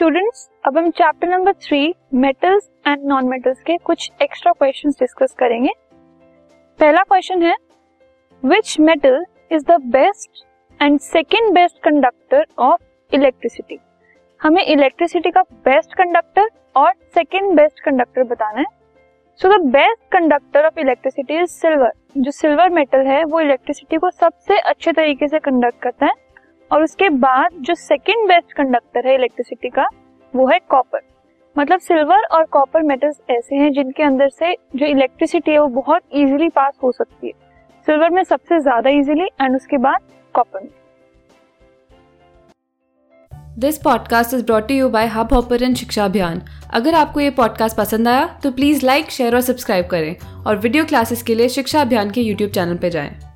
Students अब हम chapter number three metals and non metals के कुछ एक्स्ट्रा क्वेश्चंस डिस्कस करेंगे। पहला क्वेश्चन है which metal is the best and second best conductor of electricity हमें इलेक्ट्रिसिटी का बेस्ट कंडक्टर और सेकेंड बेस्ट कंडक्टर बताना है। So the best conductor of electricity is silver जो सिल्वर मेटल है, वो इलेक्ट्रिसिटी को सबसे अच्छे तरीके से कंडक्ट करता है। और उसके बाद जो सेकेंड बेस्ट कंडक्टर है इलेक्ट्रिसिटी का, वो है कॉपर मतलब सिल्वर और कॉपर मेटल्स ऐसे हैं जिनके अंदर से जो इलेक्ट्रिसिटी है वो बहुत इजीली पास हो सकती है. सिल्वर में सबसे ज़्यादा इजीली एंड उसके बाद कॉपर में. This podcast is brought you by hub hopper शिक्षा अभियान अगर आपको ये पॉडकास्ट पसंद आया तो प्लीज़ लाइक शेयर और सब्सक्राइब करें और वीडियो क्लासेस के लिए शिक्षा अभियान के यूट्यूब चैनल पर जाएँ।